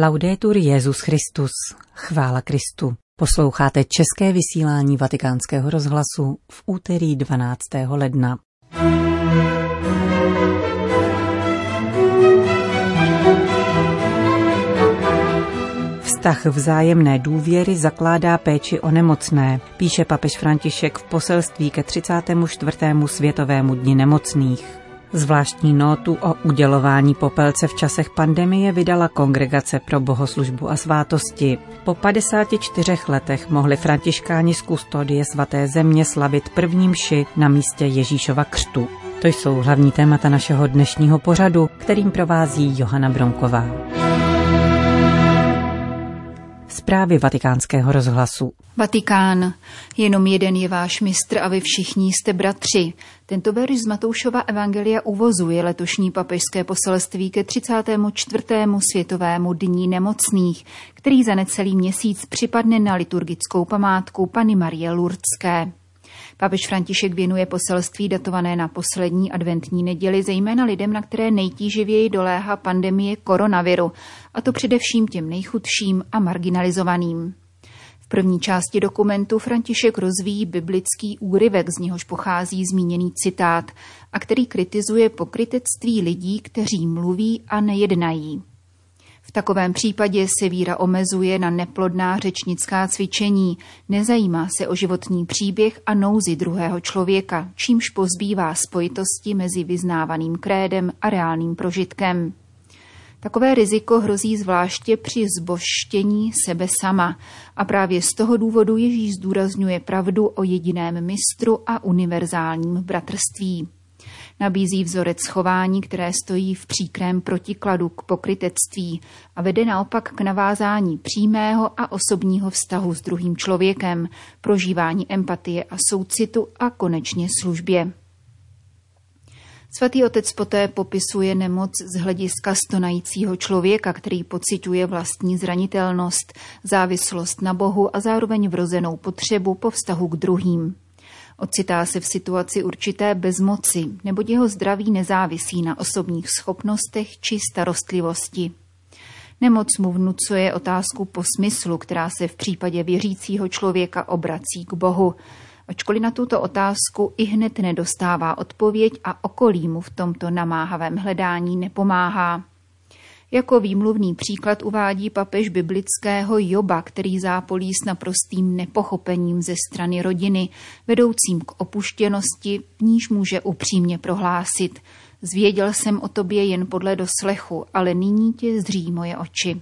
Laudetur Jezus Christus. Chvála Kristu. Posloucháte české vysílání Vatikánského rozhlasu v úterý 12. ledna. Vztah vzájemné důvěry zakládá péči o nemocné, píše papež František v poselství ke 34. světovému dni nemocných. Zvláštní nótu o udělování popelce v časech pandemie vydala Kongregace pro bohoslužbu a svátosti. Po 54 letech mohli františkáni z kustodie svaté země slavit první mši na místě Ježíšova křtu. To jsou hlavní témata našeho dnešního pořadu, kterým provází Johana Bronková. Zprávy vatikánského rozhlasu. Vatikán. Jenom jeden je váš mistr a vy všichni jste bratři. Tento verš z Matoušova evangelia uvozuje letošní papežské poselství ke 34. světovému dní nemocných, který za necelý měsíc připadne na liturgickou památku Pany Marie Lurdské. Papež František věnuje poselství datované na poslední adventní neděli zejména lidem, na které nejtíživěji doléhá pandemie koronaviru, a to především těm nejchudším a marginalizovaným. V první části dokumentu František rozvíjí biblický úryvek, z něhož pochází zmíněný citát, a který kritizuje pokrytectví lidí, kteří mluví a nejednají. V takovém případě se víra omezuje na neplodná řečnická cvičení, nezajímá se o životní příběh a nouzi druhého člověka, čímž pozbývá spojitosti mezi vyznávaným krédem a reálným prožitkem. Takové riziko hrozí zvláště při zboštění sebe sama a právě z toho důvodu Ježíš zdůrazňuje pravdu o jediném mistru a univerzálním bratrství. Nabízí vzorec chování, které stojí v příkrém protikladu k pokrytectví a vede naopak k navázání přímého a osobního vztahu s druhým člověkem, prožívání empatie a soucitu a konečně službě. Svatý otec poté popisuje nemoc z hlediska stonajícího člověka, který pociťuje vlastní zranitelnost, závislost na Bohu a zároveň vrozenou potřebu po vztahu k druhým. Ocitá se v situaci určité bezmoci, neboť jeho zdraví nezávisí na osobních schopnostech či starostlivosti. Nemoc mu vnucuje otázku po smyslu, která se v případě věřícího člověka obrací k Bohu, ačkoliv na tuto otázku i hned nedostává odpověď a okolí mu v tomto namáhavém hledání nepomáhá. Jako výmluvný příklad uvádí papež biblického Joba, který zápolí s naprostým nepochopením ze strany rodiny, vedoucím k opuštěnosti, níž může upřímně prohlásit. Zvěděl jsem o tobě jen podle doslechu, ale nyní tě zří moje oči.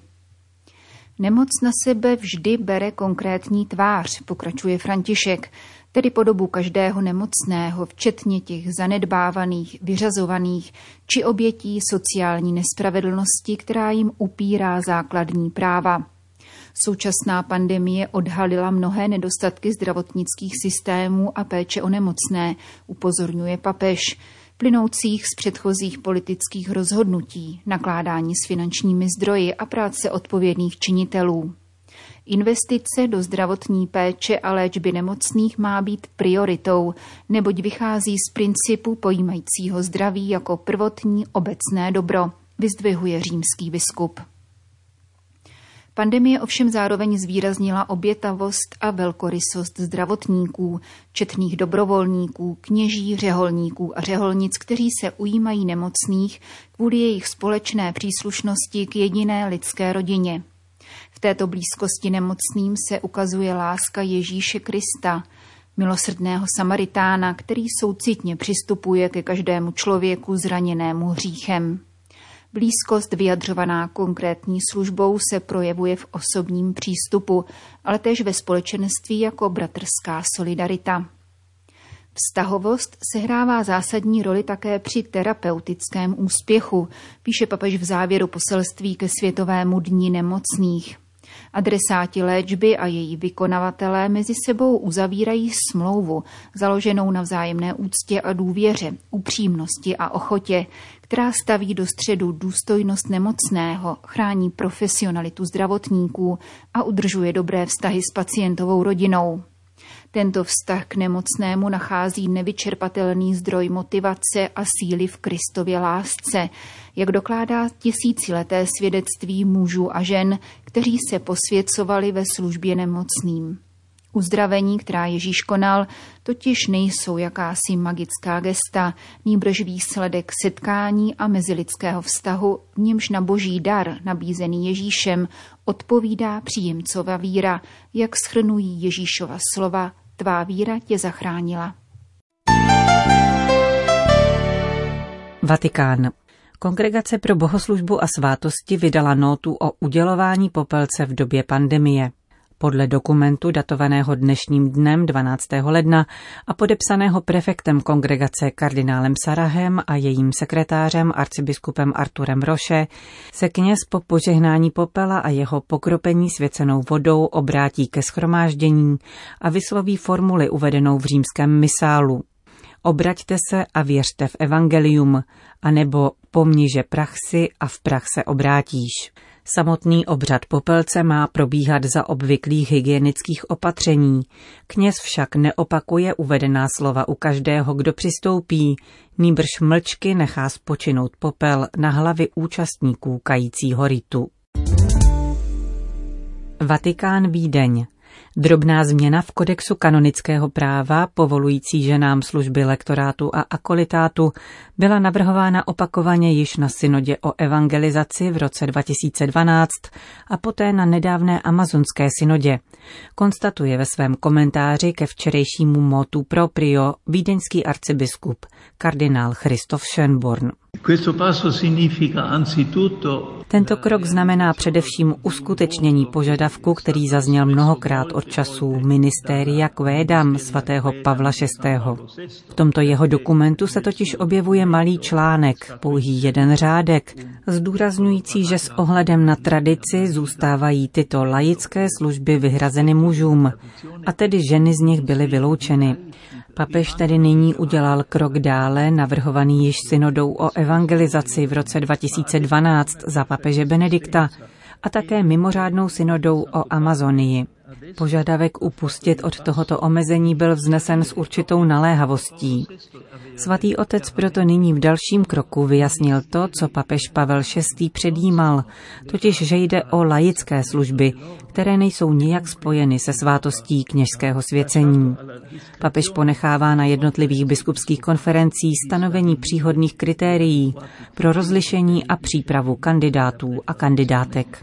Nemoc na sebe vždy bere konkrétní tvář, pokračuje František, tedy podobu každého nemocného, včetně těch zanedbávaných, vyřazovaných či obětí sociální nespravedlnosti, která jim upírá základní práva. Současná pandemie odhalila mnohé nedostatky zdravotnických systémů a péče o nemocné, upozorňuje papež, plynoucích z předchozích politických rozhodnutí, nakládání s finančními zdroji a práce odpovědných činitelů. Investice do zdravotní péče a léčby nemocných má být prioritou, neboť vychází z principu pojímajícího zdraví jako prvotní obecné dobro, vyzdvihuje římský biskup. Pandemie ovšem zároveň zvýraznila obětavost a velkorysost zdravotníků, četných dobrovolníků, kněží, řeholníků a řeholnic, kteří se ujímají nemocných kvůli jejich společné příslušnosti k jediné lidské rodině – v této blízkosti nemocným se ukazuje láska Ježíše Krista, milosrdného Samaritána, který soucitně přistupuje ke každému člověku zraněnému hříchem. Blízkost vyjadřovaná konkrétní službou se projevuje v osobním přístupu, ale též ve společenství jako bratrská solidarita. Vztahovost sehrává zásadní roli také při terapeutickém úspěchu, píše papež v závěru poselství ke Světovému dní nemocných. Adresáti léčby a její vykonavatelé mezi sebou uzavírají smlouvu, založenou na vzájemné úctě a důvěře, upřímnosti a ochotě, která staví do středu důstojnost nemocného, chrání profesionalitu zdravotníků a udržuje dobré vztahy s pacientovou rodinou. Tento vztah k nemocnému nachází nevyčerpatelný zdroj motivace a síly v Kristově lásce, jak dokládá tisícileté svědectví mužů a žen, kteří se posvěcovali ve službě nemocným. Uzdravení, která Ježíš konal, totiž nejsou jakási magická gesta, nýbrž výsledek setkání a mezilidského vztahu, v němž na boží dar, nabízený Ježíšem, odpovídá příjemcova víra, jak schrnují Ježíšova slova, tvá víra tě zachránila. Vatikán. Kongregace pro bohoslužbu a svátosti vydala nótu o udělování popelce v době pandemie. Podle dokumentu datovaného dnešním dnem 12. ledna a podepsaného prefektem kongregace kardinálem Sarahem a jejím sekretářem arcibiskupem Arturem Roše se kněz po požehnání popela a jeho pokropení svěcenou vodou obrátí ke schromáždění a vysloví formuli uvedenou v římském misálu. Obraťte se a věřte v evangelium, anebo pomníže prach si a v prach se obrátíš. Samotný obřad popelce má probíhat za obvyklých hygienických opatření. Kněz však neopakuje uvedená slova u každého, kdo přistoupí, nýbrž mlčky nechá spočinout popel na hlavy účastníků kajícího ritu. Vatikán Vídeň Drobná změna v kodexu kanonického práva, povolující ženám služby lektorátu a akolitátu, byla navrhována opakovaně již na synodě o evangelizaci v roce 2012 a poté na nedávné amazonské synodě. Konstatuje ve svém komentáři ke včerejšímu motu proprio vídeňský arcibiskup kardinál Christoph Schönborn. Tento krok znamená především uskutečnění požadavku, který zazněl mnohokrát od časů ministéria Kvédam svatého Pavla VI. V tomto jeho dokumentu se totiž objevuje malý článek, pouhý jeden řádek, zdůrazňující, že s ohledem na tradici zůstávají tyto laické služby vyhrazeny mužům, a tedy ženy z nich byly vyloučeny. Papež tedy nyní udělal krok dále, navrhovaný již synodou o evangelizaci v roce 2012 za papeže Benedikta a také mimořádnou synodou o Amazonii. Požadavek upustit od tohoto omezení byl vznesen s určitou naléhavostí. Svatý otec proto nyní v dalším kroku vyjasnil to, co papež Pavel VI. předjímal, totiž, že jde o laické služby, které nejsou nijak spojeny se svátostí kněžského svěcení. Papež ponechává na jednotlivých biskupských konferencích stanovení příhodných kritérií pro rozlišení a přípravu kandidátů a kandidátek.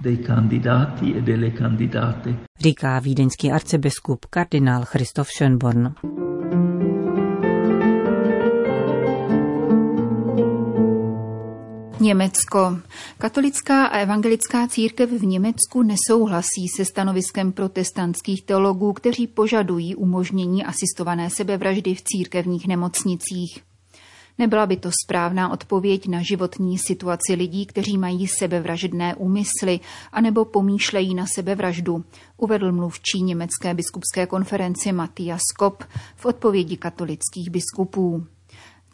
Říká vídeňský arcibiskup kardinál Christoph Schönborn. Německo. Katolická a evangelická církev v Německu nesouhlasí se stanoviskem protestantských teologů, kteří požadují umožnění asistované sebevraždy v církevních nemocnicích. Nebyla by to správná odpověď na životní situaci lidí, kteří mají sebevražedné úmysly anebo pomýšlejí na sebevraždu, uvedl mluvčí německé biskupské konference Matthias Kopp v odpovědi katolických biskupů.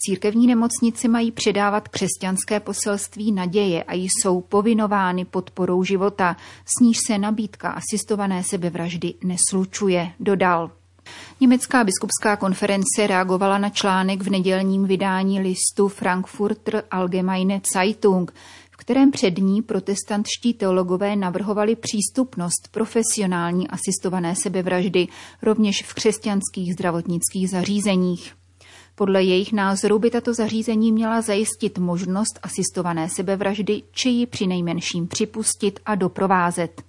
Církevní nemocnice mají předávat křesťanské poselství naděje a jsou povinovány podporou života, s níž se nabídka asistované sebevraždy neslučuje, dodal. Německá biskupská konference reagovala na článek v nedělním vydání listu Frankfurter Allgemeine Zeitung, v kterém před ní protestantští teologové navrhovali přístupnost profesionální asistované sebevraždy rovněž v křesťanských zdravotnických zařízeních. Podle jejich názoru by tato zařízení měla zajistit možnost asistované sebevraždy či ji při nejmenším připustit a doprovázet.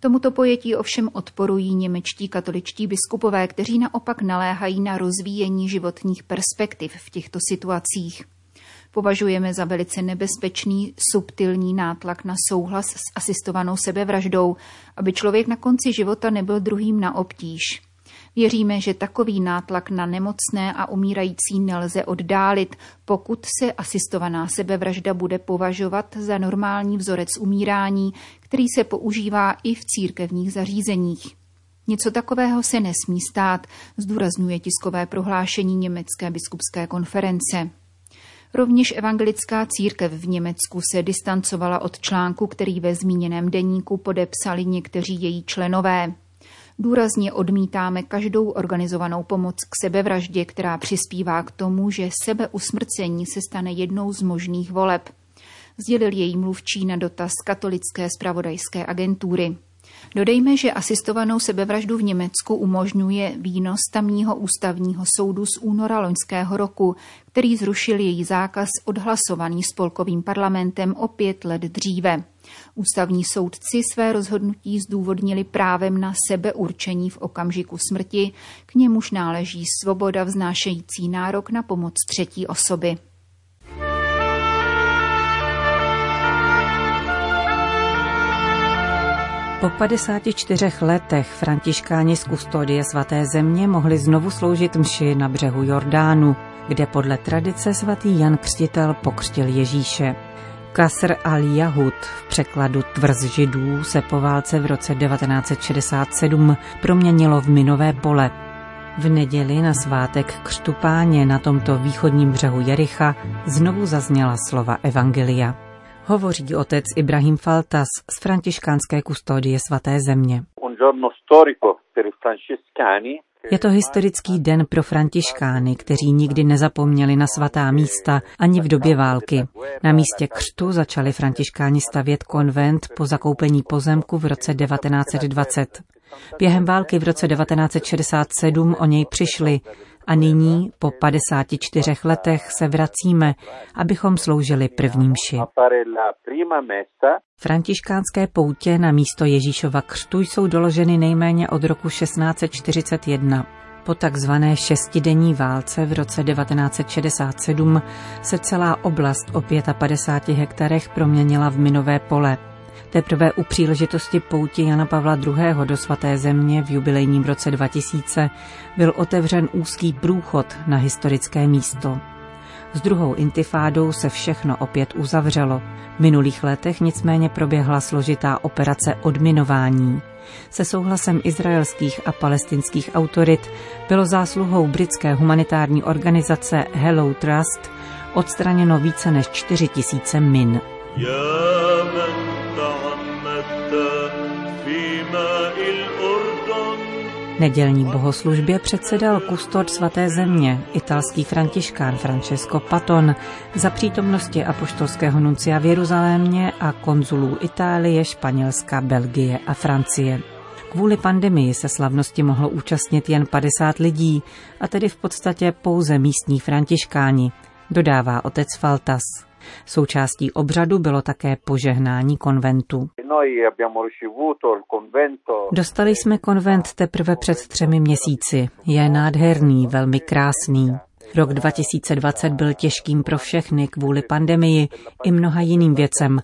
Tomuto pojetí ovšem odporují němečtí katoličtí biskupové, kteří naopak naléhají na rozvíjení životních perspektiv v těchto situacích. Považujeme za velice nebezpečný subtilní nátlak na souhlas s asistovanou sebevraždou, aby člověk na konci života nebyl druhým na obtíž. Věříme, že takový nátlak na nemocné a umírající nelze oddálit, pokud se asistovaná sebevražda bude považovat za normální vzorec umírání, který se používá i v církevních zařízeních. Něco takového se nesmí stát, zdůrazňuje tiskové prohlášení Německé biskupské konference. Rovněž evangelická církev v Německu se distancovala od článku, který ve zmíněném deníku podepsali někteří její členové. Důrazně odmítáme každou organizovanou pomoc k sebevraždě, která přispívá k tomu, že sebeusmrcení se stane jednou z možných voleb. Sdělil její mluvčí na dotaz katolické spravodajské agentury. Dodejme, že asistovanou sebevraždu v Německu umožňuje výnos tamního ústavního soudu z února loňského roku, který zrušil její zákaz odhlasovaný spolkovým parlamentem o pět let dříve. Ústavní soudci své rozhodnutí zdůvodnili právem na sebeurčení v okamžiku smrti, k němuž náleží svoboda vznášející nárok na pomoc třetí osoby. Po 54 letech františkáni z kustodie svaté země mohli znovu sloužit mši na břehu Jordánu, kde podle tradice svatý Jan Křtitel pokřtil Ježíše. Kasr al-Jahud v překladu tvrz židů se po válce v roce 1967 proměnilo v minové pole. V neděli na svátek křtu páně na tomto východním břehu Jericha znovu zazněla slova Evangelia. Hovoří otec Ibrahim Faltas z františkánské kustodie svaté země. Je to historický den pro františkány, kteří nikdy nezapomněli na svatá místa ani v době války. Na místě křtu začali františkáni stavět konvent po zakoupení pozemku v roce 1920. Během války v roce 1967 o něj přišli a nyní, po 54 letech, se vracíme, abychom sloužili první mši. Františkánské poutě na místo Ježíšova křtu jsou doloženy nejméně od roku 1641. Po takzvané šestidenní válce v roce 1967 se celá oblast o 55 hektarech proměnila v minové pole. Teprve u příležitosti pouti Jana Pavla II. do svaté země v jubilejním roce 2000 byl otevřen úzký průchod na historické místo. S druhou intifádou se všechno opět uzavřelo. V minulých letech nicméně proběhla složitá operace odminování. Se souhlasem izraelských a palestinských autorit bylo zásluhou britské humanitární organizace Hello Trust odstraněno více než 4 tisíce min. Nedělní bohoslužbě předsedal kustod svaté země, italský františkán Francesco Paton, za přítomnosti apoštolského nuncia v Jeruzalémě a konzulů Itálie, Španělska, Belgie a Francie. Kvůli pandemii se slavnosti mohlo účastnit jen 50 lidí, a tedy v podstatě pouze místní františkáni, dodává otec Faltas. Součástí obřadu bylo také požehnání konventu. Dostali jsme konvent teprve před třemi měsíci. Je nádherný, velmi krásný. Rok 2020 byl těžkým pro všechny kvůli pandemii i mnoha jiným věcem,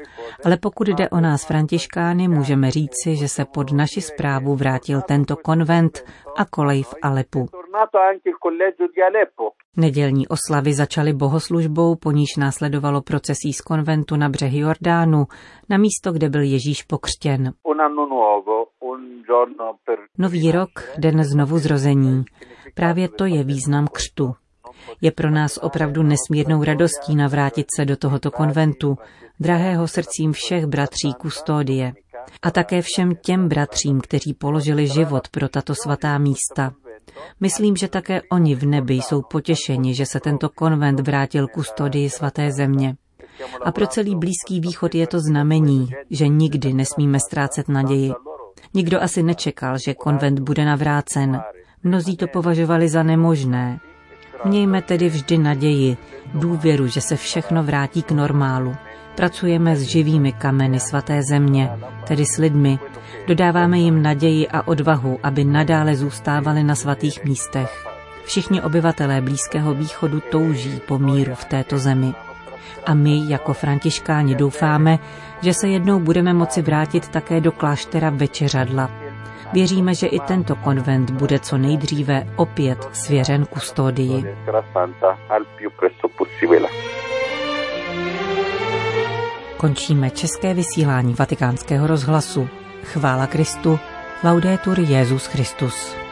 ale pokud jde o nás františkány, můžeme říci, že se pod naši zprávu vrátil tento konvent a kolej v Alepu. Nedělní oslavy začaly bohoslužbou, po níž následovalo procesí z konventu na břehy Jordánu, na místo, kde byl Ježíš pokřtěn. Nový rok, den znovu zrození. Právě to je význam křtu. Je pro nás opravdu nesmírnou radostí navrátit se do tohoto konventu, drahého srdcím všech bratří kustodie. A také všem těm bratřím, kteří položili život pro tato svatá místa. Myslím, že také oni v nebi jsou potěšeni, že se tento konvent vrátil kustodii svaté země. A pro celý Blízký východ je to znamení, že nikdy nesmíme ztrácet naději. Nikdo asi nečekal, že konvent bude navrácen. Mnozí to považovali za nemožné. Mějme tedy vždy naději, důvěru, že se všechno vrátí k normálu. Pracujeme s živými kameny svaté země, tedy s lidmi. Dodáváme jim naději a odvahu, aby nadále zůstávali na svatých místech. Všichni obyvatelé Blízkého východu touží po míru v této zemi. A my, jako františkáni, doufáme, že se jednou budeme moci vrátit také do kláštera Večeřadla. Věříme, že i tento konvent bude co nejdříve opět svěřen kustodii. Končíme české vysílání vatikánského rozhlasu. Chvála Kristu. Laudetur Jezus Christus.